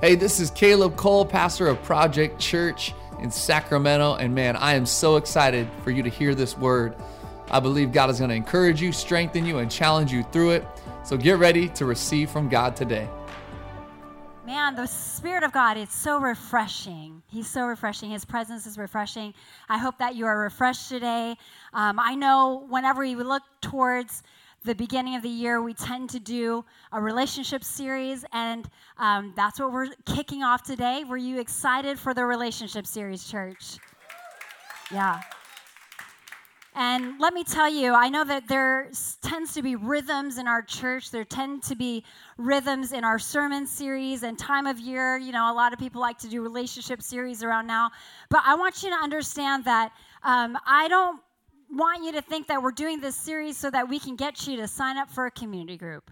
Hey, this is Caleb Cole, pastor of Project Church in Sacramento. And man, I am so excited for you to hear this word. I believe God is going to encourage you, strengthen you, and challenge you through it. So get ready to receive from God today. Man, the Spirit of God, it's so refreshing. He's so refreshing. His presence is refreshing. I hope that you are refreshed today. Um, I know whenever we look towards the beginning of the year, we tend to do a relationship series, and um, that's what we're kicking off today. Were you excited for the relationship series, church? Yeah. And let me tell you, I know that there tends to be rhythms in our church. There tend to be rhythms in our sermon series and time of year. You know, a lot of people like to do relationship series around now. But I want you to understand that um, I don't want you to think that we're doing this series so that we can get you to sign up for a community group.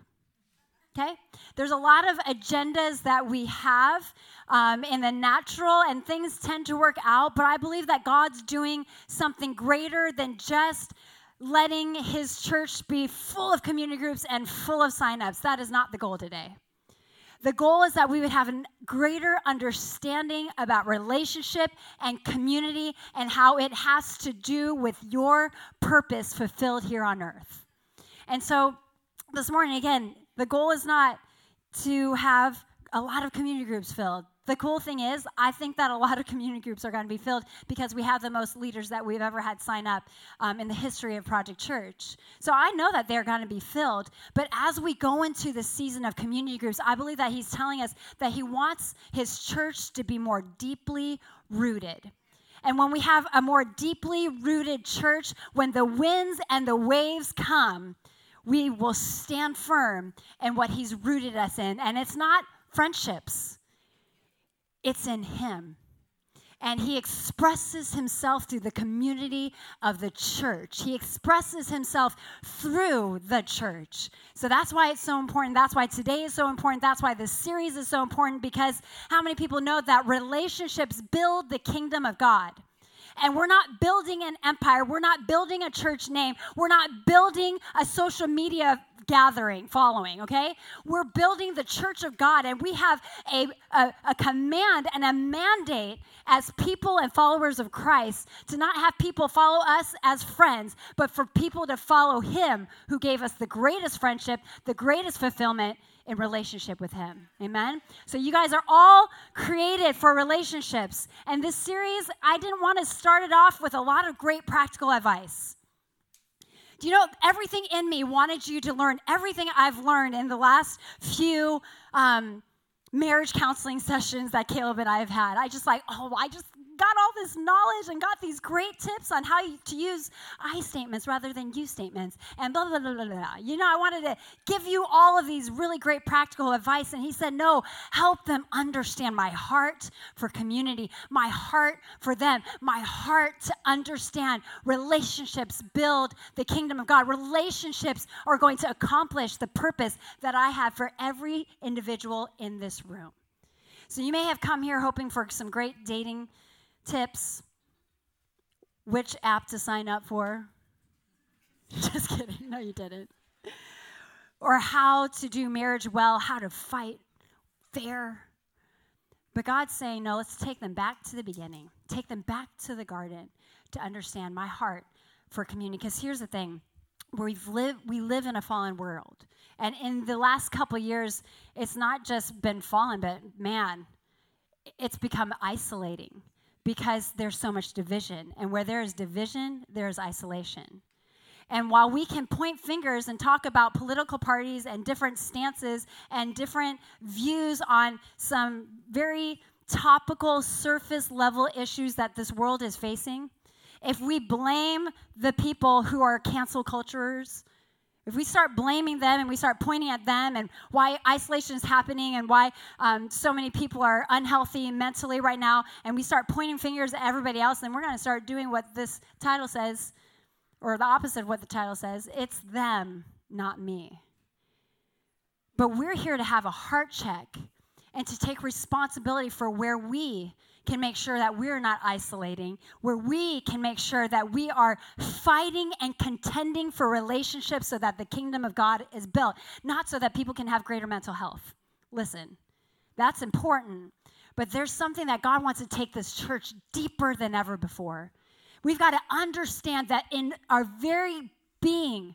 Okay? There's a lot of agendas that we have um, in the natural, and things tend to work out, but I believe that God's doing something greater than just letting His church be full of community groups and full of signups. That is not the goal today. The goal is that we would have a greater understanding about relationship and community and how it has to do with your purpose fulfilled here on earth. And so this morning, again, the goal is not to have a lot of community groups filled. The cool thing is, I think that a lot of community groups are going to be filled because we have the most leaders that we've ever had sign up um, in the history of Project Church. So I know that they're going to be filled. But as we go into the season of community groups, I believe that He's telling us that He wants His church to be more deeply rooted. And when we have a more deeply rooted church, when the winds and the waves come, we will stand firm in what He's rooted us in. And it's not friendships, it's in Him. And he expresses himself through the community of the church. He expresses himself through the church. So that's why it's so important. That's why today is so important. That's why this series is so important because how many people know that relationships build the kingdom of God? And we're not building an empire. We're not building a church name. We're not building a social media gathering, following, okay? We're building the church of God, and we have a, a, a, command and a mandate as people and followers of Christ to not have people follow us as friends, but for people to follow Him who gave us the greatest friendship, the greatest fulfillment in relationship with Him. Amen? So, you guys are all created for relationships. And this series, I didn't want to start it off with a lot of great practical advice. Do you know everything in me wanted you to learn everything I've learned in the last few um, marriage counseling sessions that Caleb and I have had? I just like, oh, I just got all this knowledge and got these great tips on how to use I statements rather than you statements and blah, blah, blah, blah, blah. You know, I wanted to give you all of these really great practical advice. And he said, no, help them understand my heart for community, my heart for them, my heart to understand relationships build the kingdom of God. Relationships are going to accomplish the purpose that I have for every individual in this room. So you may have come here hoping for some great dating tips, which app to sign up for. Just kidding. No, you didn't. Or how to do marriage well, how to fight fair. But God's saying, no, let's take them back to the beginning, take them back to the garden to understand my heart for community. Because here's the thing we've lived, we live in a fallen world. And in the last couple years, it's not just been fallen, but man, it's become isolating because there's so much division. And where there is division, there's isolation. And while we can point fingers and talk about political parties and different stances and different views on some very topical, surface level issues that this world is facing, if we blame the people who are cancel culturers, if we start blaming them and we start pointing at them and why isolation is happening and why um, so many people are unhealthy mentally right now, and we start pointing fingers at everybody else, then we're going to start doing what this title says, or the opposite of what the title says it's them, not me. But we're here to have a heart check and to take responsibility for where we can make sure that we're not isolating, where we can make sure that we are fighting and contending for relationships so that the kingdom of God is built, not so that people can have greater mental health. Listen, That's important. But there's something that God wants to take this church deeper than ever before. We've got to understand that in our very being,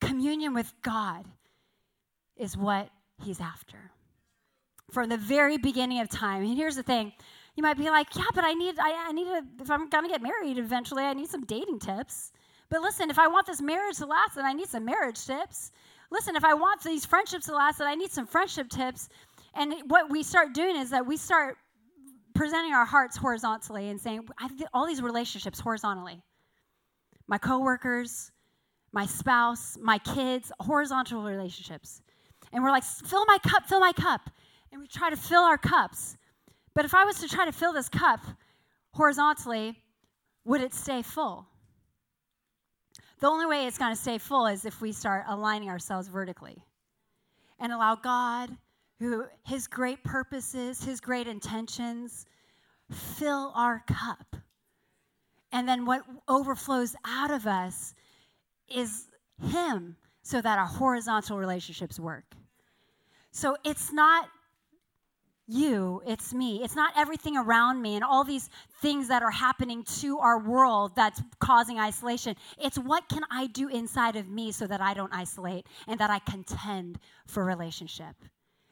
communion with God is what He's after. From the very beginning of time. And here's the thing you might be like, yeah, but I need, I, I need if I'm going to get married eventually, I need some dating tips. But listen, if I want this marriage to last, then I need some marriage tips. Listen, if I want these friendships to last, then I need some friendship tips. And what we start doing is that we start presenting our hearts horizontally and saying, I all these relationships horizontally. My coworkers, my spouse, my kids, horizontal relationships. And we're like, fill my cup, fill my cup. And we try to fill our cups. But if I was to try to fill this cup horizontally, would it stay full? The only way it's going to stay full is if we start aligning ourselves vertically and allow God, who his great purposes, his great intentions, fill our cup. And then what overflows out of us is him so that our horizontal relationships work. So it's not you, it's me. It's not everything around me and all these things that are happening to our world that's causing isolation. It's what can I do inside of me so that I don't isolate and that I contend for relationship.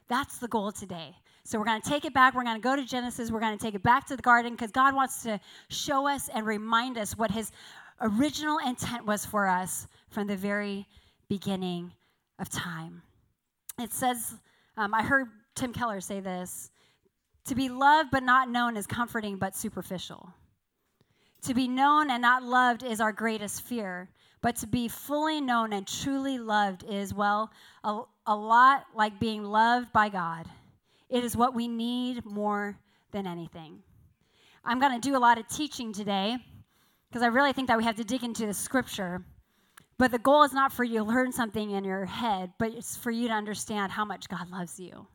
That's the goal today. So we're going to take it back. We're going to go to Genesis. We're going to take it back to the garden because God wants to show us and remind us what his original intent was for us from the very beginning of time. It says, um, I heard Tim Keller say this to be loved but not known is comforting but superficial. To be known and not loved is our greatest fear. But to be fully known and truly loved is, well, a, a lot like being loved by God. It is what we need more than anything. I'm going to do a lot of teaching today because I really think that we have to dig into the scripture. But the goal is not for you to learn something in your head, but it's for you to understand how much God loves you.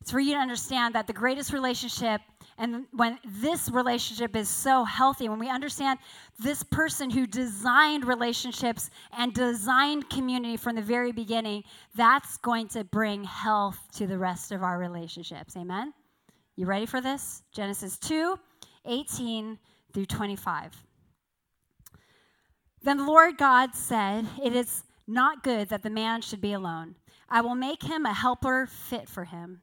It's for you to understand that the greatest relationship, and when this relationship is so healthy, when we understand this person who designed relationships and designed community from the very beginning, that's going to bring health to the rest of our relationships. Amen? You ready for this? Genesis 2 18 through 25. Then the Lord God said, It is not good that the man should be alone. I will make him a helper fit for him.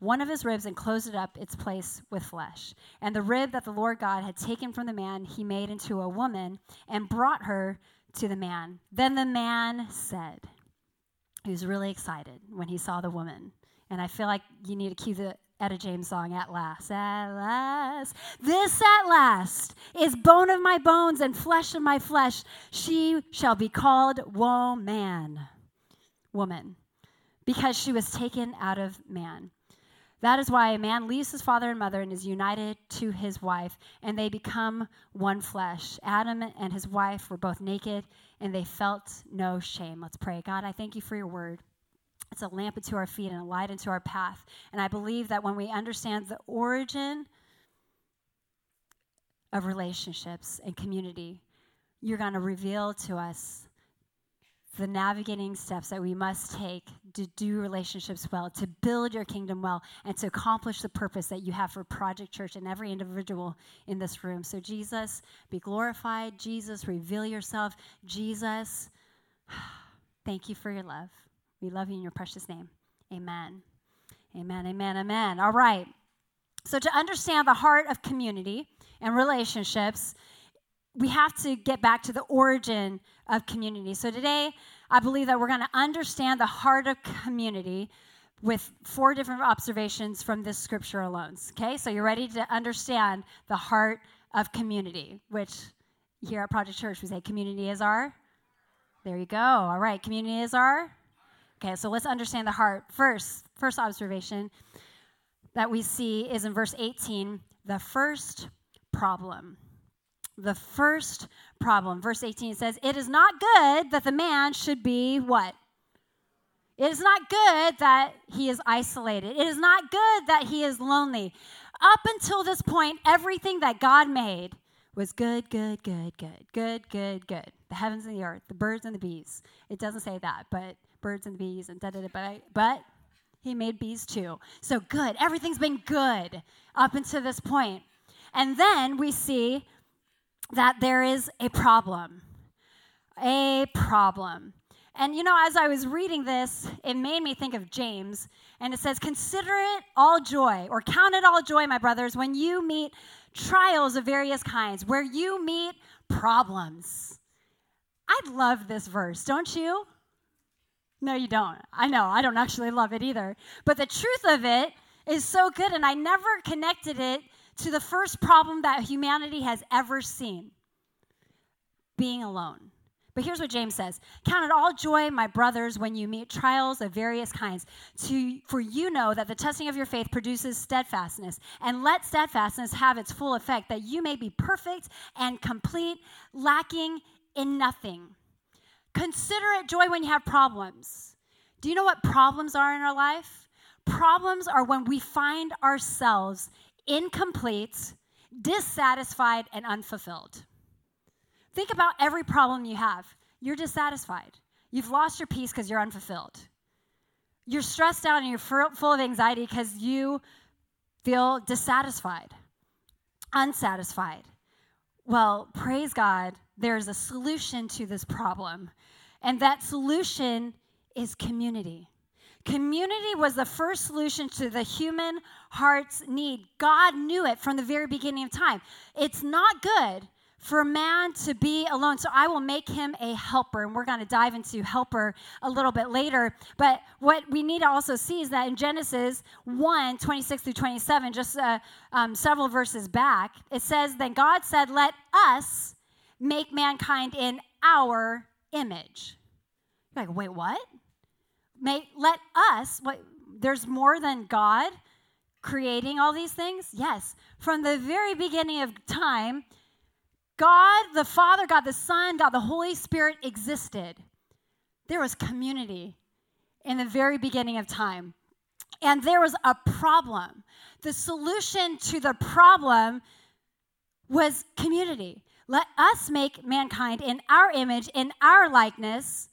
one of his ribs and closed it up its place with flesh. And the rib that the Lord God had taken from the man, he made into a woman and brought her to the man. Then the man said, he was really excited when he saw the woman. And I feel like you need to cue the Etta James song, At Last. At last. This at last is bone of my bones and flesh of my flesh. She shall be called woman. Woman. Because she was taken out of man. That is why a man leaves his father and mother and is united to his wife, and they become one flesh. Adam and his wife were both naked, and they felt no shame. Let's pray. God, I thank you for your word. It's a lamp unto our feet and a light unto our path. And I believe that when we understand the origin of relationships and community, you're going to reveal to us the navigating steps that we must take to do relationships well, to build your kingdom well, and to accomplish the purpose that you have for Project Church and every individual in this room. So, Jesus, be glorified. Jesus, reveal yourself. Jesus, thank you for your love. We love you in your precious name. Amen. Amen, amen, amen. All right. So, to understand the heart of community and relationships, we have to get back to the origin of community. So today, I believe that we're going to understand the heart of community with four different observations from this scripture alone. Okay, so you're ready to understand the heart of community, which here at Project Church we say community is our. There you go. All right, community is our. Okay, so let's understand the heart. First, first observation that we see is in verse 18, the first problem the first problem. Verse 18 says, It is not good that the man should be what? It is not good that he is isolated. It is not good that he is lonely. Up until this point, everything that God made was good, good, good, good, good, good, good. The heavens and the earth, the birds and the bees. It doesn't say that, but birds and bees and da da da. But, but he made bees too. So good. Everything's been good up until this point. And then we see that there is a problem. A problem. And you know, as I was reading this, it made me think of James. And it says, Consider it all joy, or count it all joy, my brothers, when you meet trials of various kinds, where you meet problems. I love this verse, don't you? No, you don't. I know, I don't actually love it either. But the truth of it is so good, and I never connected it to the first problem that humanity has ever seen being alone. But here's what James says Count it all joy, my brothers, when you meet trials of various kinds, to, for you know that the testing of your faith produces steadfastness. And let steadfastness have its full effect, that you may be perfect and complete, lacking in nothing. Consider it joy when you have problems. Do you know what problems are in our life? Problems are when we find ourselves incomplete, dissatisfied, and unfulfilled. Think about every problem you have. You're dissatisfied. You've lost your peace because you're unfulfilled. You're stressed out and you're full of anxiety because you feel dissatisfied, unsatisfied. Well, praise God, there's a solution to this problem. And that solution is community. Community was the first solution to the human heart's need. God knew it from the very beginning of time. It's not good for man to be alone. So I will make him a helper. And we're going to dive into helper a little bit later. But what we need to also see is that in Genesis 1 26 through 27, just uh, um, several verses back, it says, Then God said, Let us make mankind in our image. You're like, wait, what? Make, let us, what, there's more than God creating all these things? Yes. From the very beginning of time, God the Father, God the Son, God the Holy Spirit existed. There was community in the very beginning of time. And there was a problem. The solution to the problem was community. Let us make mankind in our image, in our likeness.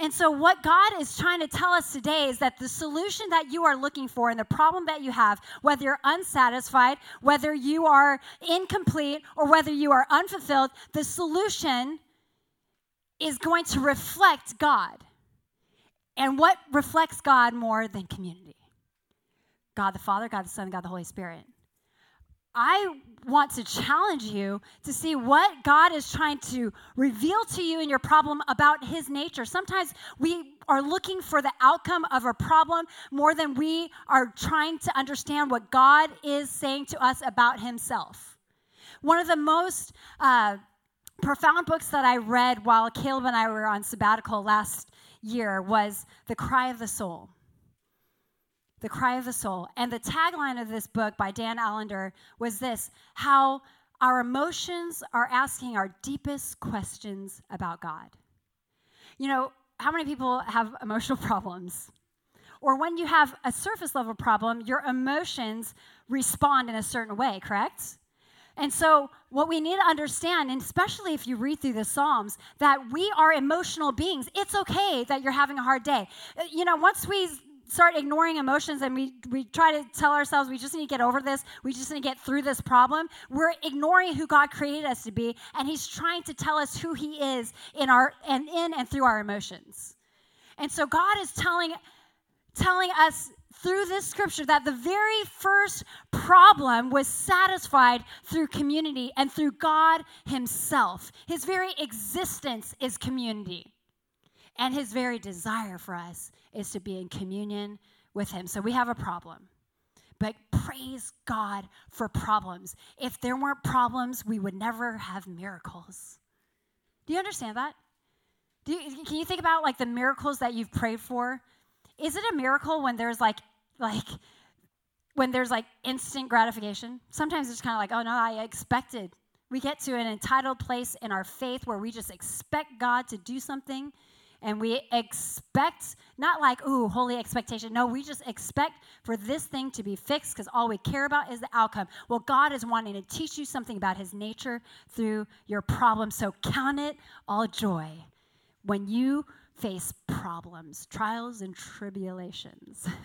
And so, what God is trying to tell us today is that the solution that you are looking for and the problem that you have, whether you're unsatisfied, whether you are incomplete, or whether you are unfulfilled, the solution is going to reflect God. And what reflects God more than community? God the Father, God the Son, God the Holy Spirit. I want to challenge you to see what God is trying to reveal to you in your problem about His nature. Sometimes we are looking for the outcome of a problem more than we are trying to understand what God is saying to us about Himself. One of the most uh, profound books that I read while Caleb and I were on sabbatical last year was The Cry of the Soul. The Cry of the Soul. And the tagline of this book by Dan Allender was this how our emotions are asking our deepest questions about God. You know, how many people have emotional problems? Or when you have a surface level problem, your emotions respond in a certain way, correct? And so, what we need to understand, and especially if you read through the Psalms, that we are emotional beings. It's okay that you're having a hard day. Uh, you know, once we start ignoring emotions and we, we try to tell ourselves we just need to get over this, we just need to get through this problem, we're ignoring who God created us to be, and He's trying to tell us who He is in our and in and through our emotions. And so God is telling telling us through this scripture that the very first problem was satisfied through community and through God Himself. His very existence is community. And His very desire for us is to be in communion with Him. So we have a problem. But praise God for problems. If there weren't problems, we would never have miracles. Do you understand that? You, can you think about like the miracles that you've prayed for? Is it a miracle when there's like like when there's like instant gratification? Sometimes it's kind of like, oh no, I expected We get to an entitled place in our faith where we just expect God to do something and we expect not like ooh holy expectation. No we just expect for this thing to be fixed because all we care about is the outcome. Well god is wanting to teach you something about his nature through your problem so count it all joy when you face problems trials and tribulations.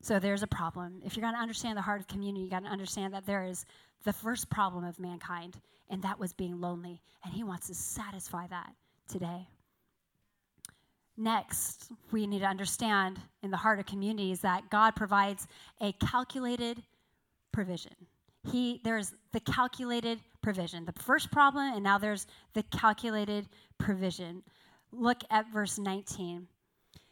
So there's a problem. If you're going to understand the heart of community you got to understand that there is the first problem of mankind and that was being lonely and he wants to satisfy that today Next, we need to understand in the heart of communities that God provides a calculated provision. He there's the calculated provision. The first problem and now there's the calculated provision. Look at verse 19.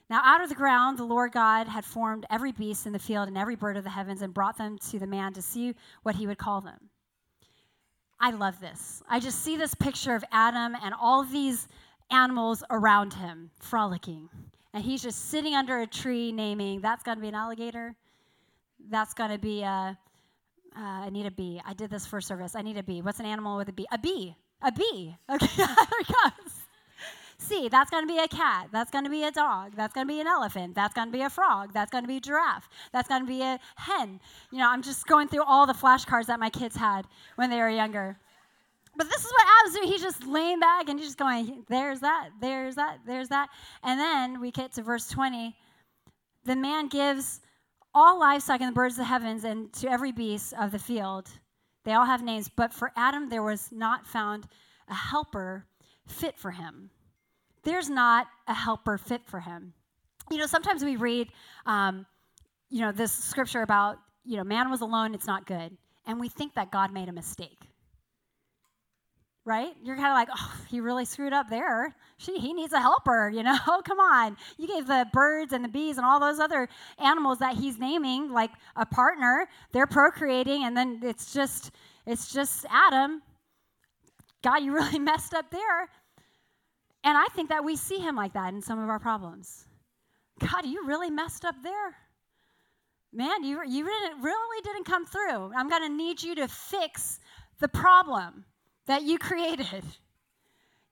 Now, out of the ground, the Lord God had formed every beast in the field and every bird of the heavens and brought them to the man to see what he would call them. I love this. I just see this picture of Adam and all these animals around him frolicking. And he's just sitting under a tree naming, that's going to be an alligator. That's going to be a, uh, I need a bee. I did this for service. I need a bee. What's an animal with a bee? A bee. A bee. Okay, there it goes. See, that's going to be a cat. That's going to be a dog. That's going to be an elephant. That's going to be a frog. That's going to be a giraffe. That's going to be a hen. You know, I'm just going through all the flashcards that my kids had when they were younger. But this is what Adam's doing. He's just laying back and he's just going, there's that, there's that, there's that. And then we get to verse 20. The man gives all livestock and the birds of the heavens and to every beast of the field. They all have names. But for Adam, there was not found a helper fit for him. There's not a helper fit for him. You know, sometimes we read, um, you know, this scripture about, you know, man was alone, it's not good. And we think that God made a mistake right? You're kind of like, oh, he really screwed up there. She, he needs a helper, you know? Come on. You gave the birds and the bees and all those other animals that he's naming like a partner. They're procreating, and then it's just, it's just Adam. God, you really messed up there. And I think that we see him like that in some of our problems. God, you really messed up there. Man, you, you didn't, really didn't come through. I'm going to need you to fix the problem that you created.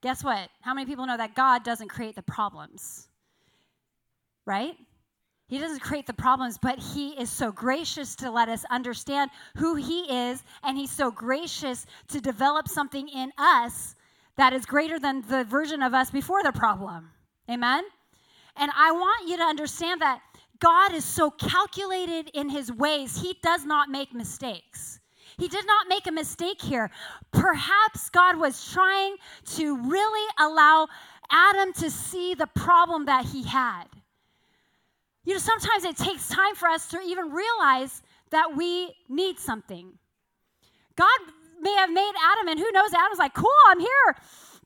Guess what? How many people know that God doesn't create the problems? Right? He doesn't create the problems, but He is so gracious to let us understand who He is, and He's so gracious to develop something in us that is greater than the version of us before the problem. Amen? And I want you to understand that God is so calculated in His ways, He does not make mistakes. He did not make a mistake here. Perhaps God was trying to really allow Adam to see the problem that he had. You know, sometimes it takes time for us to even realize that we need something. God may have made Adam, and who knows, Adam's like, cool, I'm here,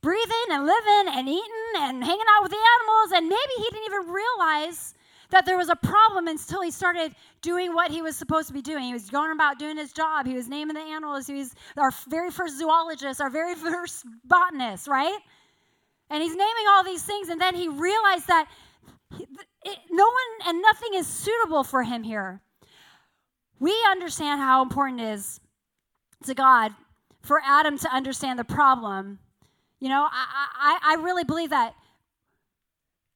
breathing and living and eating and hanging out with the animals. And maybe he didn't even realize that there was a problem until he started doing what he was supposed to be doing. He was going about doing his job. He was naming the animals. He was our very first zoologist, our very first botanist, right? And he's naming all these things, and then he realized that it, no one and nothing is suitable for him here. We understand how important it is to God for Adam to understand the problem. You know, I, I, I really believe that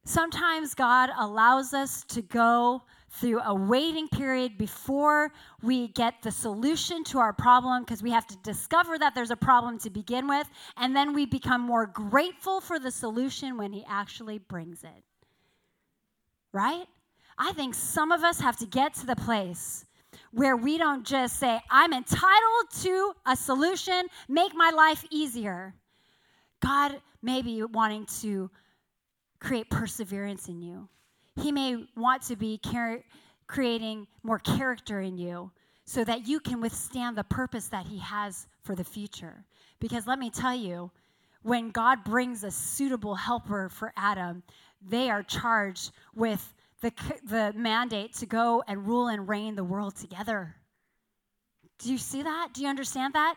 Sometimes God allows us to go through a waiting period before we get the solution to our problem because we have to discover that there's a problem to begin with, and then we become more grateful for the solution when He actually brings it. Right? I think some of us have to get to the place where we don't just say, I'm entitled to a solution, make my life easier. God may be wanting to create perseverance in you. He may want to be car- creating more character in you so that you can withstand the purpose that He has for the future. Because let me tell you, when God brings a suitable helper for Adam, they are charged with the, the mandate to go and rule and reign the world together. Do you see that? Do you understand that?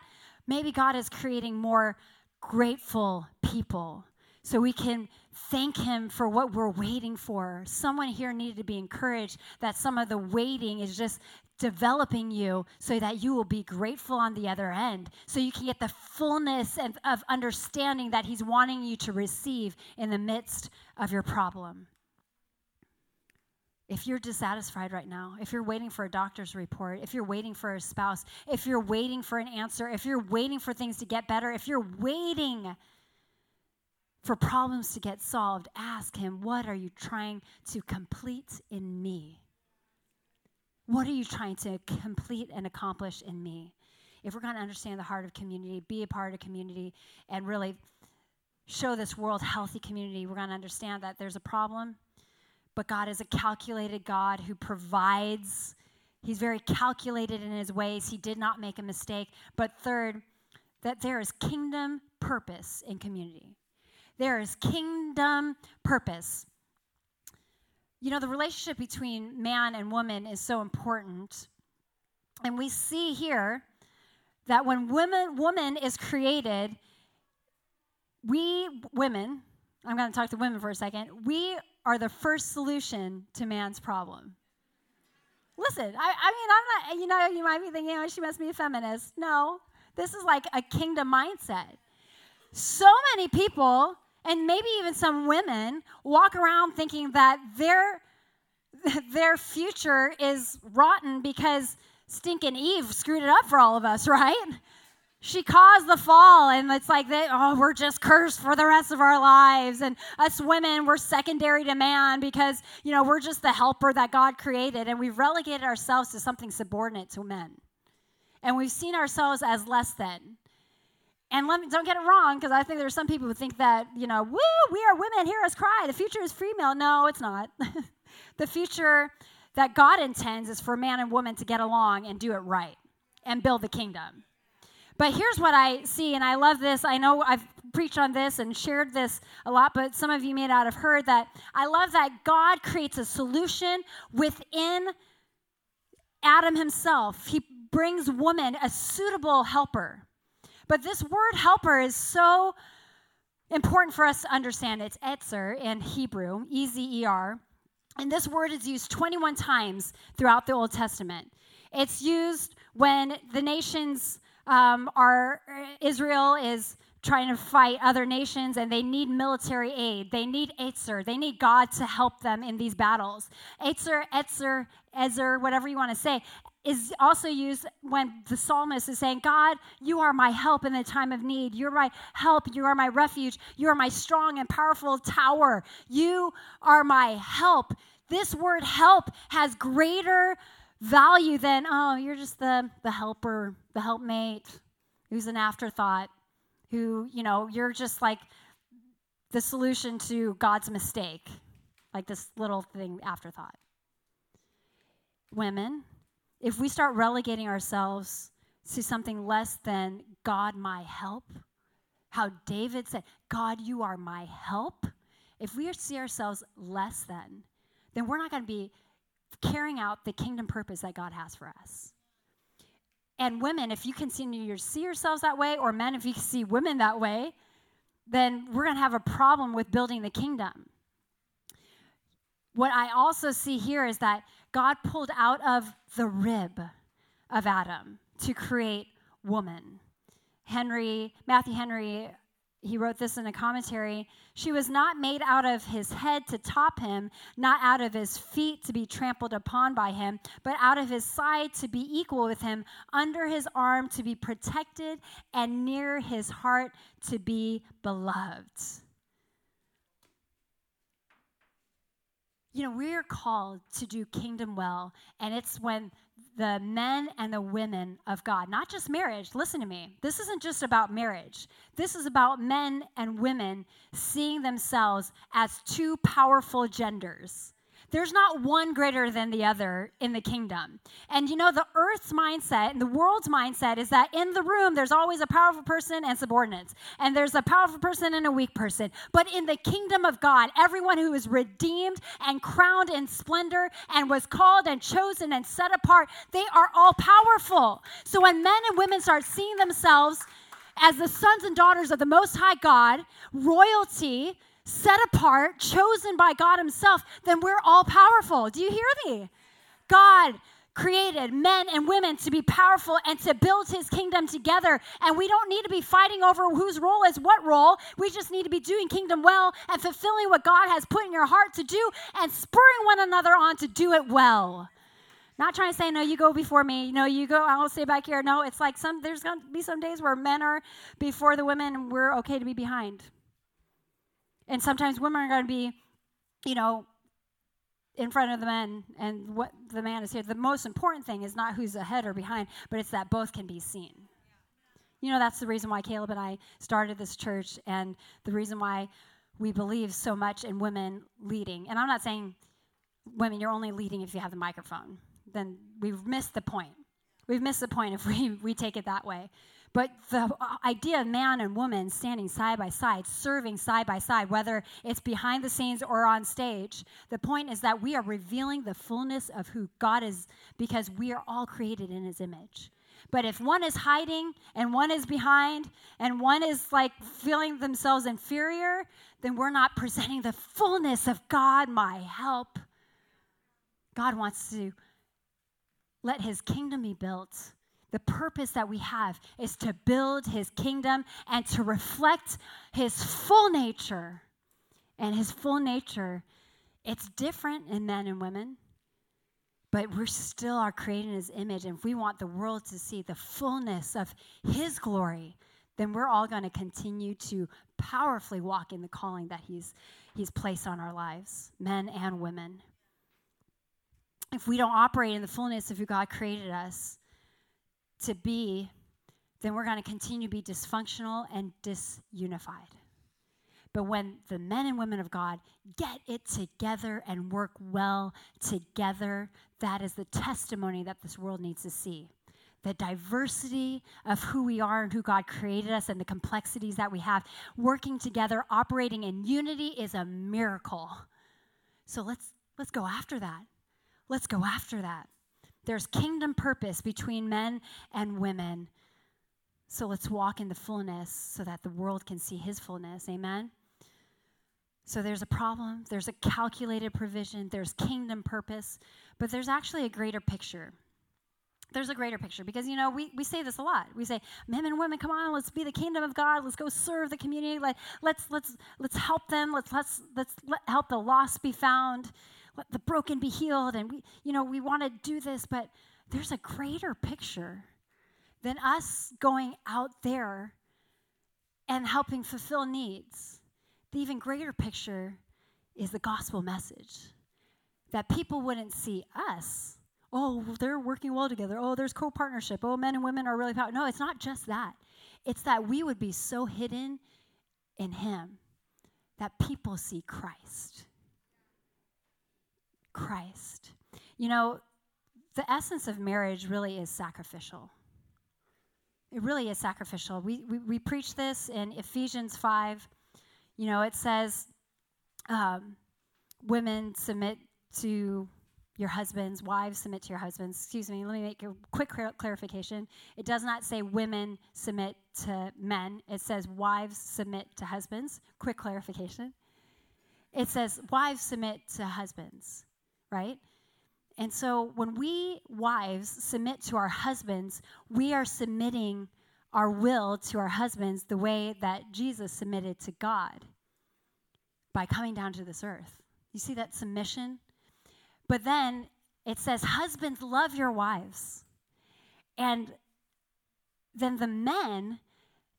Maybe God is creating more grateful people so we can thank Him for what we're waiting for. Someone here needed to be encouraged that some of the waiting is just developing you so that you will be grateful on the other end, so you can get the fullness of, of understanding that He's wanting you to receive in the midst of your problem. If you're dissatisfied right now, if you're waiting for a doctor's report, if you're waiting for a spouse, if you're waiting for an answer, if you're waiting for things to get better, if you're waiting for problems to get solved, ask Him, What are you trying to complete in me? What are you trying to complete and accomplish in me? If we're going to understand the heart of community, be a part of community, and really show this world healthy community, we're going to understand that there's a problem, but God is a calculated God who provides. He's very calculated in his ways. He did not make a mistake. But third, that there is kingdom purpose in community. There is kingdom purpose. You know, the relationship between man and woman is so important. And we see here that when women, woman is created, we women, I'm going to talk to women for a second, we are the first solution to man's problem. Listen, I, I mean, I'm not, you know, you might be thinking, oh, she must be a feminist. No, this is like a kingdom mindset. So many people and maybe even some women walk around thinking that their their future is rotten because stinking Eve screwed it up for all of us, right? She caused the fall, and it's like that. Oh, we're just cursed for the rest of our lives, and us women, we're secondary to man because you know we're just the helper that God created, and we've relegated ourselves to something subordinate to men, and we've seen ourselves as less than. And let me, don't get it wrong, because I think there are some people who think that, you know, woo, we are women, hear us cry. The future is female. No, it's not. the future that God intends is for man and woman to get along and do it right and build the kingdom. But here's what I see, and I love this. I know I've preached on this and shared this a lot, but some of you may not have heard that. I love that God creates a solution within Adam himself. He brings woman a suitable helper. But this word helper is so important for us to understand. It's etzer in Hebrew, E Z E R. And this word is used 21 times throughout the Old Testament. It's used when the nations um, are, Israel is trying to fight other nations and they need military aid. They need Etzer. They need God to help them in these battles. Etzer, Etzer, Ezer, whatever you want to say is also used when the psalmist is saying, God, you are my help in the time of need. You're my help. You are my refuge. You are my strong and powerful tower. You are my help. This word help has greater value than, oh, you're just the, the helper, the helpmate who's an afterthought, who, you know, you're just like the solution to God's mistake, like this little thing afterthought. Women, if we start relegating ourselves to something less than God, my help, how David said, God, you are my help, if we see ourselves less than, then we're not going to be carrying out the kingdom purpose that God has for us. And women, if you continue to see yourselves that way, or men, if you see women that way, then we're going to have a problem with building the kingdom. What I also see here is that God pulled out of the rib of Adam to create woman. Henry, Matthew Henry, he wrote this in a commentary. She was not made out of his head to top him, not out of his feet to be trampled upon by him, but out of his side to be equal with him, under his arm to be protected, and near his heart to be beloved. You know, we are called to do kingdom well, and it's when the men and the women of God, not just marriage, listen to me. This isn't just about marriage. This is about men and women seeing themselves as two powerful genders there's not one greater than the other in the kingdom. And you know, the earth's mindset and the world's mindset is that in the room, there's always a powerful person and subordinates, and there's a powerful person and a weak person. But in the kingdom of God, everyone who is redeemed and crowned in splendor and was called and chosen and set apart, they are all powerful. So when men and women start seeing themselves as the sons and daughters of the Most High God, royalty, set apart, chosen by God Himself, then we're all powerful. Do you hear me? God created men and women to be powerful and to build his kingdom together. And we don't need to be fighting over whose role is what role. We just need to be doing kingdom well and fulfilling what God has put in your heart to do and spurring one another on to do it well. Not trying to say, no, you go before me. No, you go, I'll stay back here. No, it's like some there's gonna be some days where men are before the women and we're okay to be behind. And sometimes women are gonna be, you know, in front of the men and what the man is here. The most important thing is not who's ahead or behind, but it's that both can be seen. You know, that's the reason why Caleb and I started this church and the reason why we believe so much in women leading. And I'm not saying women, you're only leading if you have the microphone. Then we've missed the point. We've missed the point if we, we take it that way. But the uh, idea of man and woman standing side by side, serving side by side, whether it's behind the scenes or on stage, the point is that we are revealing the fullness of who God is because we are all created in his image. But if one is hiding and one is behind and one is like feeling themselves inferior, then we're not presenting the fullness of God, my help. God wants to let his kingdom be built the purpose that we have is to build his kingdom and to reflect his full nature. And his full nature, it's different in men and women, but we're still are created in his image. And if we want the world to see the fullness of his glory, then we're all going to continue to powerfully walk in the calling that he's, he's placed on our lives, men and women. If we don't operate in the fullness of who God created us, to be, then we're going to continue to be dysfunctional and disunified. But when the men and women of God get it together and work well together, that is the testimony that this world needs to see. The diversity of who we are and who God created us and the complexities that we have, working together, operating in unity is a miracle. So let's let's go after that. Let's go after that. There's kingdom purpose between men and women. So let's walk in the fullness so that the world can see his fullness. Amen. So there's a problem, there's a calculated provision, there's kingdom purpose, but there's actually a greater picture. There's a greater picture because you know we, we say this a lot. We say, men and women, come on, let's be the kingdom of God. Let's go serve the community. Let, let's let's let's help them. Let's let's let's let, help the lost be found let the broken be healed and we you know we want to do this but there's a greater picture than us going out there and helping fulfill needs. The even greater picture is the gospel message that people wouldn't see us. Oh they're working well together. Oh there's co-partnership. Oh men and women are really powerful no it's not just that. It's that we would be so hidden in him that people see christ Christ. You know, the essence of marriage really is sacrificial. It really is sacrificial. We, we, we preach this in Ephesians 5. You know, it says, um, women submit to your husbands, wives submit to your husbands. Excuse me, let me make a quick clarification. It does not say women submit to men, it says wives submit to husbands. Quick clarification. It says wives submit to husbands right? And so when we wives submit to our husbands, we are submitting our will to our husbands the way that Jesus submitted to God by coming down to this earth. You see that submission? But then it says, Husbands, love your wives. And then the men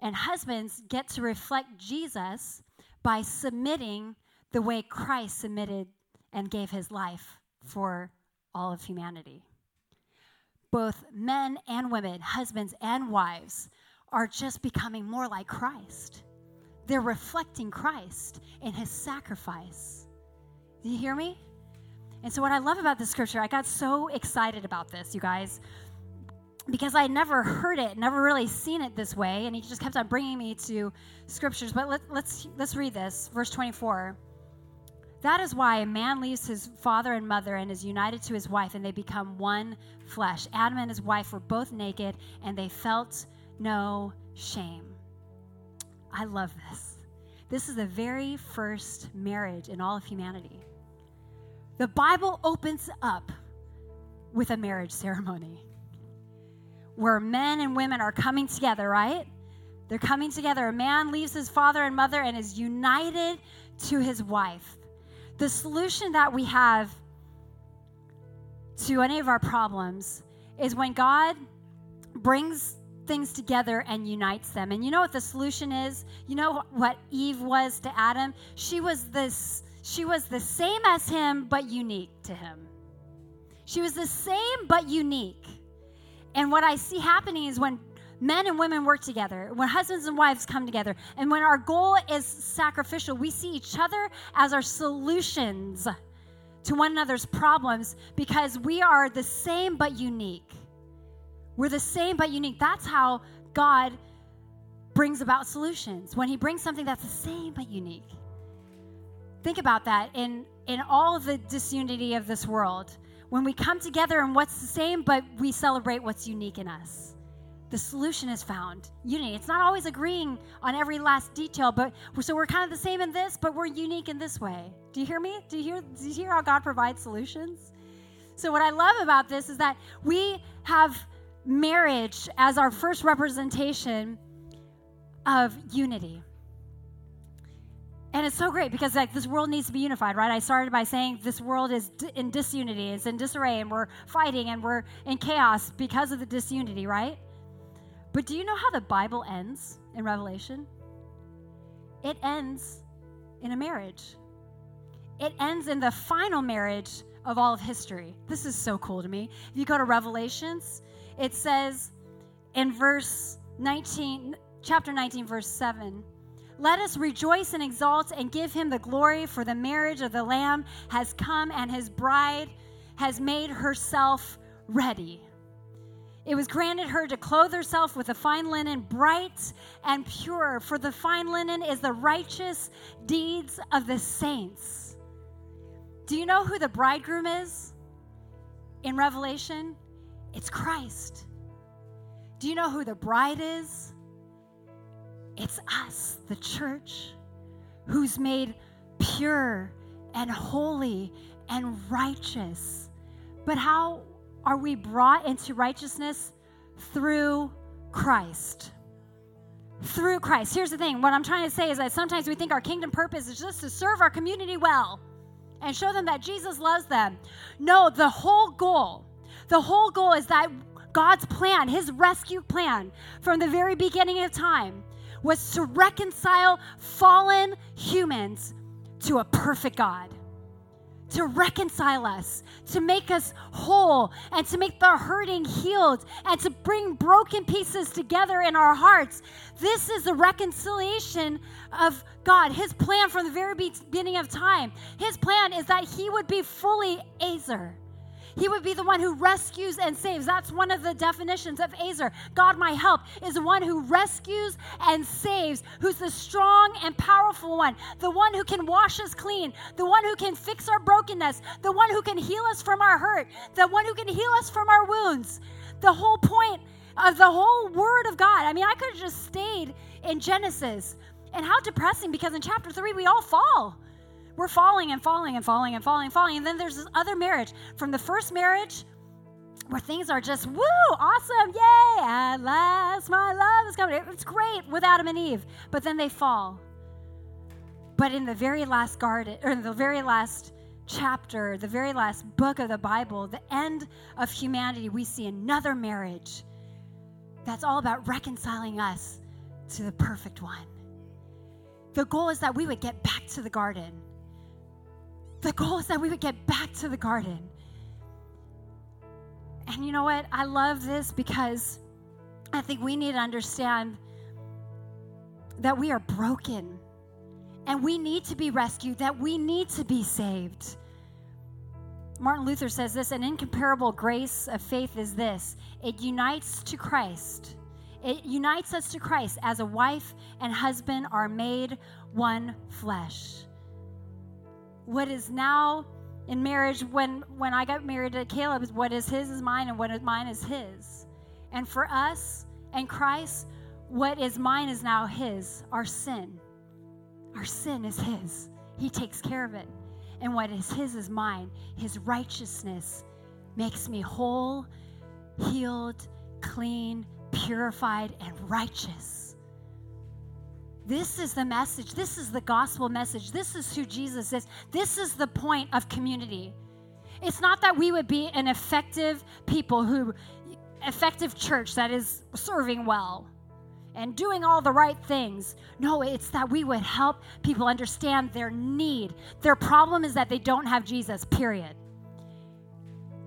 and husbands get to reflect Jesus by submitting the way Christ submitted and gave his life for all of humanity. Both men and women, husbands and wives, are just becoming more like Christ. They're reflecting Christ in his sacrifice. Do you hear me? And so, what I love about this scripture, I got so excited about this, you guys, because I never heard it, never really seen it this way, and he just kept on bringing me to scriptures. But let, let's let's read this, verse 24. That is why a man leaves his father and mother and is united to his wife, and they become one flesh. Adam and his wife were both naked, and they felt no shame. I love this. This is the very first marriage in all of humanity. The Bible opens up with a marriage ceremony where men and women are coming together, right? They're coming together. A man leaves his father and mother and is united to his wife. The solution that we have to any of our problems is when God brings things together and unites them. And you know what the solution is? You know what Eve was to Adam? She was this she was the same as him but unique to him. She was the same but unique. And what I see happening is when men and women work together, when husbands and wives come together, and when our goal is sacrificial, we see each other as our solutions to one another's problems because we are the same but unique. We're the same but unique. That's how God brings about solutions. When He brings something that's the same but unique. Think about that in, in all of the disunity of this world. When we come together and what's the same, but we celebrate what's unique in us. The solution is found. Unity. It's not always agreeing on every last detail, but so we're kind of the same in this, but we're unique in this way. Do you hear me? Do you hear, do you hear how God provides solutions? So, what I love about this is that we have marriage as our first representation of unity. And it's so great because like this world needs to be unified, right? I started by saying this world is in disunity, it's in disarray, and we're fighting and we're in chaos because of the disunity, right? But do you know how the Bible ends in Revelation? It ends in a marriage. It ends in the final marriage of all of history. This is so cool to me. If you go to Revelations, it says in verse 19, chapter 19, verse 7. Let us rejoice and exalt and give him the glory, for the marriage of the Lamb has come, and his bride has made herself ready. It was granted her to clothe herself with a fine linen, bright and pure, for the fine linen is the righteous deeds of the saints. Do you know who the bridegroom is in Revelation? It's Christ. Do you know who the bride is? It's us, the church, who's made pure and holy and righteous. But how are we brought into righteousness? Through Christ. Through Christ. Here's the thing what I'm trying to say is that sometimes we think our kingdom purpose is just to serve our community well and show them that Jesus loves them. No, the whole goal the whole goal is that God's plan, his rescue plan from the very beginning of time, was to reconcile fallen humans to a perfect God. To reconcile us, to make us whole, and to make the hurting healed, and to bring broken pieces together in our hearts. This is the reconciliation of God. His plan from the very beginning of time. His plan is that He would be fully Ezer he would be the one who rescues and saves. That's one of the definitions of Ezer. God, my help, is the one who rescues and saves, who's the strong and powerful one, the one who can wash us clean, the one who can fix our brokenness, the one who can heal us from our hurt, the one who can heal us from our wounds. The whole point of the whole word of God. I mean, I could have just stayed in Genesis. And how depressing because in chapter 3 we all fall we're falling and falling and falling and falling and falling. And then there's this other marriage from the first marriage where things are just woo, awesome, yay, at last my love is coming. It's great with Adam and Eve, but then they fall. But in the very last garden, or in the very last chapter, the very last book of the Bible, the end of humanity, we see another marriage that's all about reconciling us to the perfect one. The goal is that we would get back to the garden the goal is that we would get back to the garden. And you know what? I love this because I think we need to understand that we are broken and we need to be rescued, that we need to be saved. Martin Luther says this an incomparable grace of faith is this it unites to Christ. It unites us to Christ as a wife and husband are made one flesh what is now in marriage when when I got married to Caleb is what is his is mine and what is mine is his. And for us and Christ, what is mine is now his, our sin. Our sin is his. He takes care of it. And what is his is mine. His righteousness makes me whole, healed, clean, purified, and righteous. This is the message. This is the gospel message. This is who Jesus is. This is the point of community. It's not that we would be an effective people who, effective church that is serving well and doing all the right things. No, it's that we would help people understand their need. Their problem is that they don't have Jesus, period.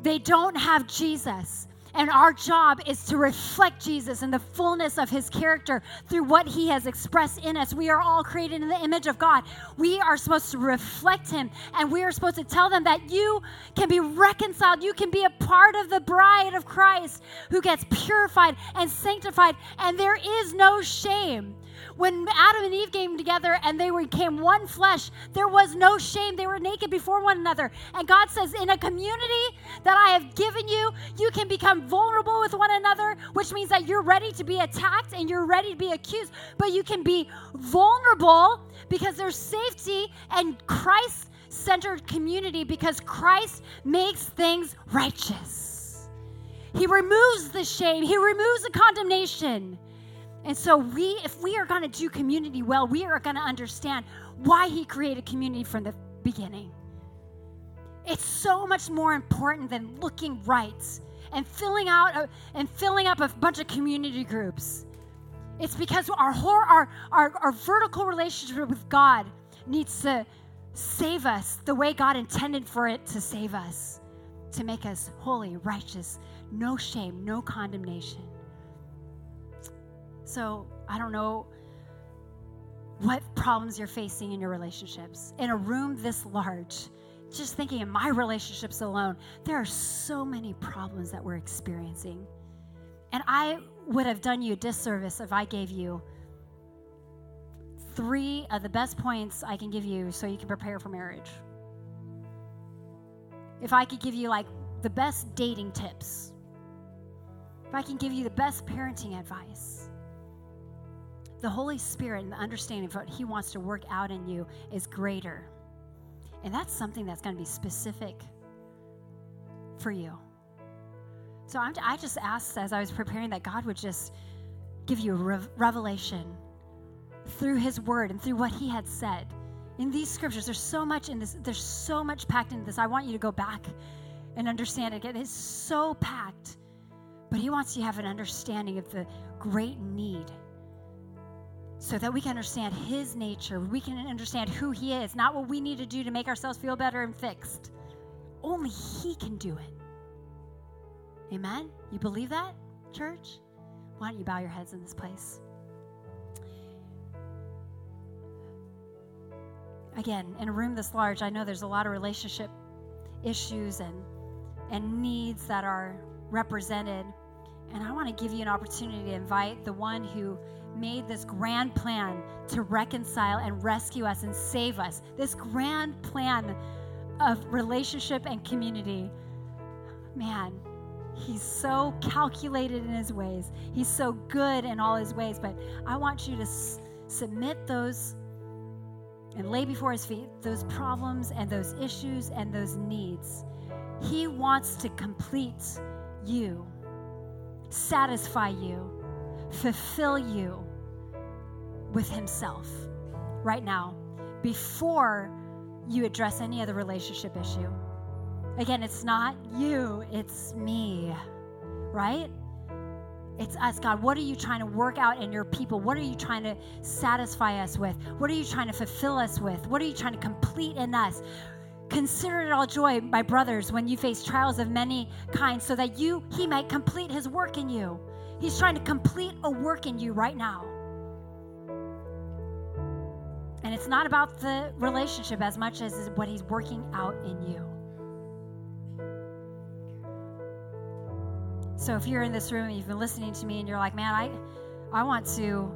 They don't have Jesus. And our job is to reflect Jesus and the fullness of his character through what he has expressed in us. We are all created in the image of God. We are supposed to reflect him and we are supposed to tell them that you can be reconciled. You can be a part of the bride of Christ who gets purified and sanctified, and there is no shame. When Adam and Eve came together and they became one flesh, there was no shame. They were naked before one another. And God says, in a community that I have given you, you can become vulnerable with one another, which means that you're ready to be attacked and you're ready to be accused, but you can be vulnerable because there's safety and Christ centered community because Christ makes things righteous. He removes the shame, He removes the condemnation. And so we if we are going to do community well, we are going to understand why he created community from the beginning. It's so much more important than looking right and filling out a, and filling up a bunch of community groups. It's because our, whole, our, our, our vertical relationship with God needs to save us the way God intended for it to save us, to make us holy, righteous, no shame, no condemnation. So I don't know what problems you're facing in your relationships. In a room this large, just thinking in my relationships alone, there are so many problems that we're experiencing. And I would have done you a disservice if I gave you three of the best points I can give you so you can prepare for marriage. If I could give you like the best dating tips, if I can give you the best parenting advice, the Holy Spirit and the understanding of what He wants to work out in you is greater. And that's something that's going to be specific for you. So I'm, i just asked as I was preparing that God would just give you a revelation through His Word and through what He had said. In these scriptures, there's so much in this, there's so much packed into this. I want you to go back and understand it. It's so packed. But He wants you to have an understanding of the great need so that we can understand his nature. We can understand who he is, not what we need to do to make ourselves feel better and fixed. Only he can do it. Amen? You believe that, church? Why don't you bow your heads in this place? Again, in a room this large, I know there's a lot of relationship issues and, and needs that are represented. And I want to give you an opportunity to invite the one who made this grand plan to reconcile and rescue us and save us. This grand plan of relationship and community. Man, he's so calculated in his ways. He's so good in all his ways. But I want you to s- submit those and lay before his feet those problems and those issues and those needs. He wants to complete you, satisfy you fulfill you with Himself right now before you address any other relationship issue. Again, it's not you, it's me, right? It's us, God. What are you trying to work out in your people? What are you trying to satisfy us with? What are you trying to fulfill us with? What are you trying to complete in us? Consider it all joy, my brothers, when you face trials of many kinds, so that you he might complete his work in you. He's trying to complete a work in you right now. And it's not about the relationship as much as what he's working out in you. So if you're in this room and you've been listening to me and you're like, man, I, I want to,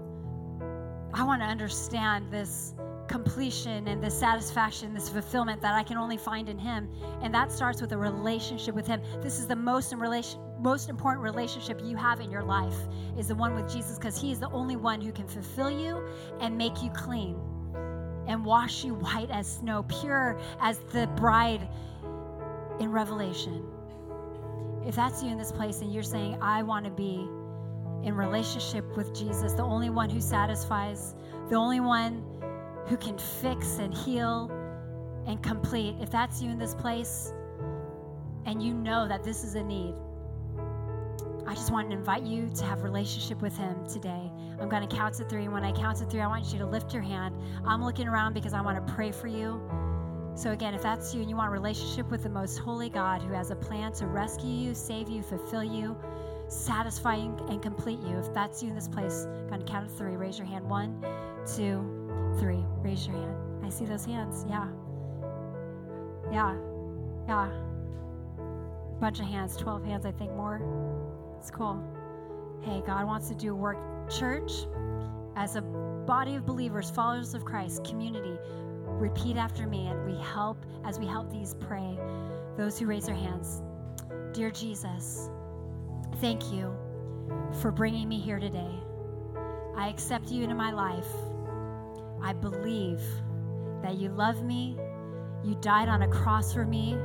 I want to understand this completion and the satisfaction, this fulfillment that I can only find in Him. And that starts with a relationship with Him. This is the most, in relation, most important relationship you have in your life is the one with Jesus because He is the only one who can fulfill you and make you clean and wash you white as snow, pure as the bride in Revelation. If that's you in this place and you're saying, I want to be in relationship with Jesus, the only one who satisfies, the only one who can fix and heal and complete, if that's you in this place and you know that this is a need, I just want to invite you to have relationship with him today. I'm going to count to three. And when I count to three, I want you to lift your hand. I'm looking around because I want to pray for you. So, again, if that's you and you want relationship with the most holy God who has a plan to rescue you, save you, fulfill you, satisfy and complete you, if that's you in this place, I'm going to count to three. Raise your hand. One, two, three. Raise your hand. I see those hands. Yeah. Yeah. Yeah. Bunch of hands, 12 hands, I think more. It's cool. Hey, God wants to do work. Church, as a body of believers, followers of Christ, community, repeat after me and we help, as we help these pray, those who raise their hands. Dear Jesus, thank you for bringing me here today. I accept you into my life. I believe that you love me. You died on a cross for me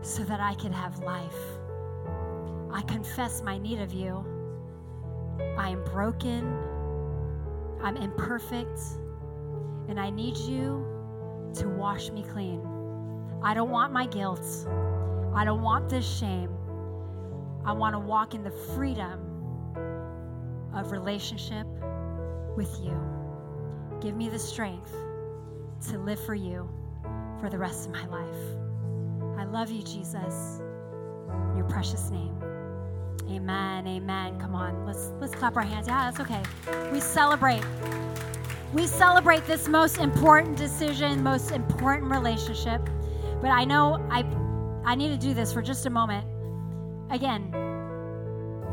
so that I could have life. I confess my need of you. I am broken. I'm imperfect. And I need you to wash me clean. I don't want my guilt. I don't want this shame. I want to walk in the freedom of relationship with you. Give me the strength to live for you for the rest of my life. I love you, Jesus. In your precious name. Amen. Amen. Come on. Let's let's clap our hands. Yeah, that's okay. We celebrate. We celebrate this most important decision, most important relationship. But I know I I need to do this for just a moment. Again,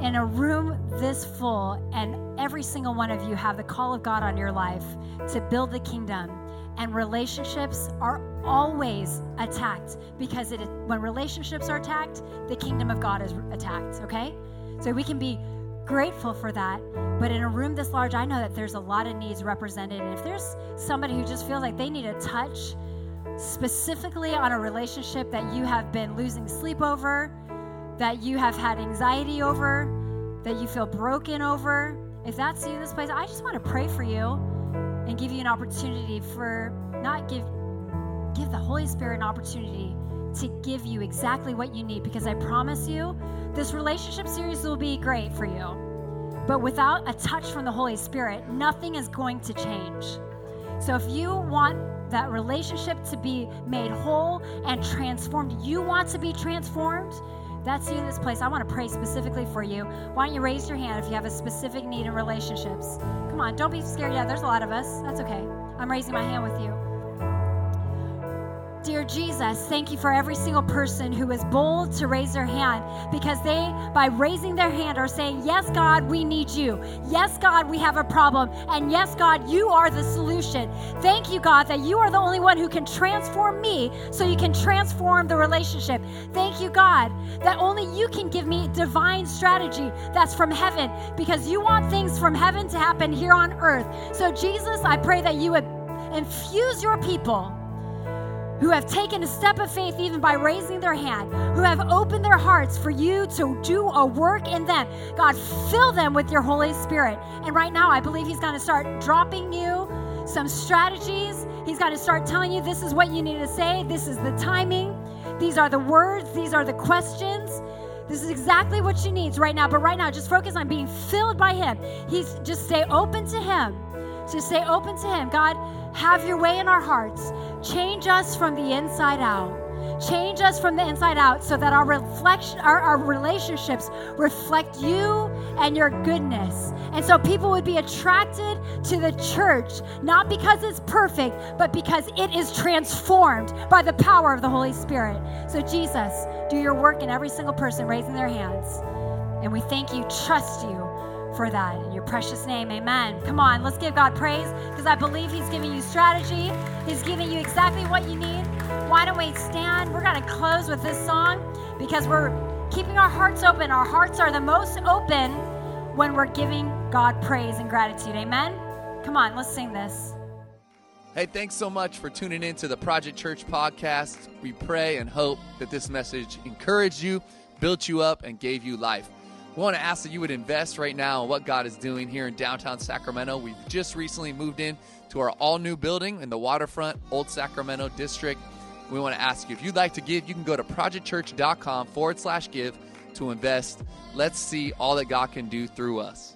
in a room this full and every single one of you have the call of God on your life to build the kingdom and relationships are always attacked because it, when relationships are attacked, the kingdom of God is attacked, okay? So we can be grateful for that. But in a room this large, I know that there's a lot of needs represented. And if there's somebody who just feels like they need a touch specifically on a relationship that you have been losing sleep over, that you have had anxiety over, that you feel broken over, if that's you in this place, I just want to pray for you and give you an opportunity for not give give the Holy Spirit an opportunity to give you exactly what you need because I promise you this relationship series will be great for you. But without a touch from the Holy Spirit, nothing is going to change. So if you want that relationship to be made whole and transformed, you want to be transformed, that's you in this place. I want to pray specifically for you. Why don't you raise your hand if you have a specific need in relationships? Come on, don't be scared. Yeah, there's a lot of us. That's okay. I'm raising my hand with you. Dear Jesus, thank you for every single person who is bold to raise their hand because they, by raising their hand, are saying, Yes, God, we need you. Yes, God, we have a problem. And yes, God, you are the solution. Thank you, God, that you are the only one who can transform me so you can transform the relationship. Thank you, God, that only you can give me divine strategy that's from heaven because you want things from heaven to happen here on earth. So, Jesus, I pray that you would infuse your people who have taken a step of faith even by raising their hand, who have opened their hearts for you to do a work in them. God, fill them with your Holy Spirit. And right now, I believe He's going to start dropping you some strategies. He's going to start telling you this is what you need to say, this is the timing, these are the words, these are the questions. This is exactly what you need right now. But right now, just focus on being filled by Him. He's just stay open to Him. Just stay open to Him. God, have your way in our hearts. Change us from the inside out. Change us from the inside out so that our reflection, our, our relationships reflect you and your goodness. And so people would be attracted to the church, not because it's perfect, but because it is transformed by the power of the Holy Spirit. So, Jesus, do your work in every single person raising their hands. And we thank you, trust you for that. Your precious name. Amen. Come on, let's give God praise because I believe He's giving you strategy. He's giving you exactly what you need. Why don't we stand? We're going to close with this song because we're keeping our hearts open. Our hearts are the most open when we're giving God praise and gratitude. Amen. Come on, let's sing this. Hey, thanks so much for tuning in to the Project Church podcast. We pray and hope that this message encouraged you, built you up, and gave you life. We want to ask that you would invest right now in what God is doing here in downtown Sacramento. We've just recently moved in to our all new building in the waterfront, Old Sacramento District. We want to ask you if you'd like to give, you can go to projectchurch.com forward slash give to invest. Let's see all that God can do through us.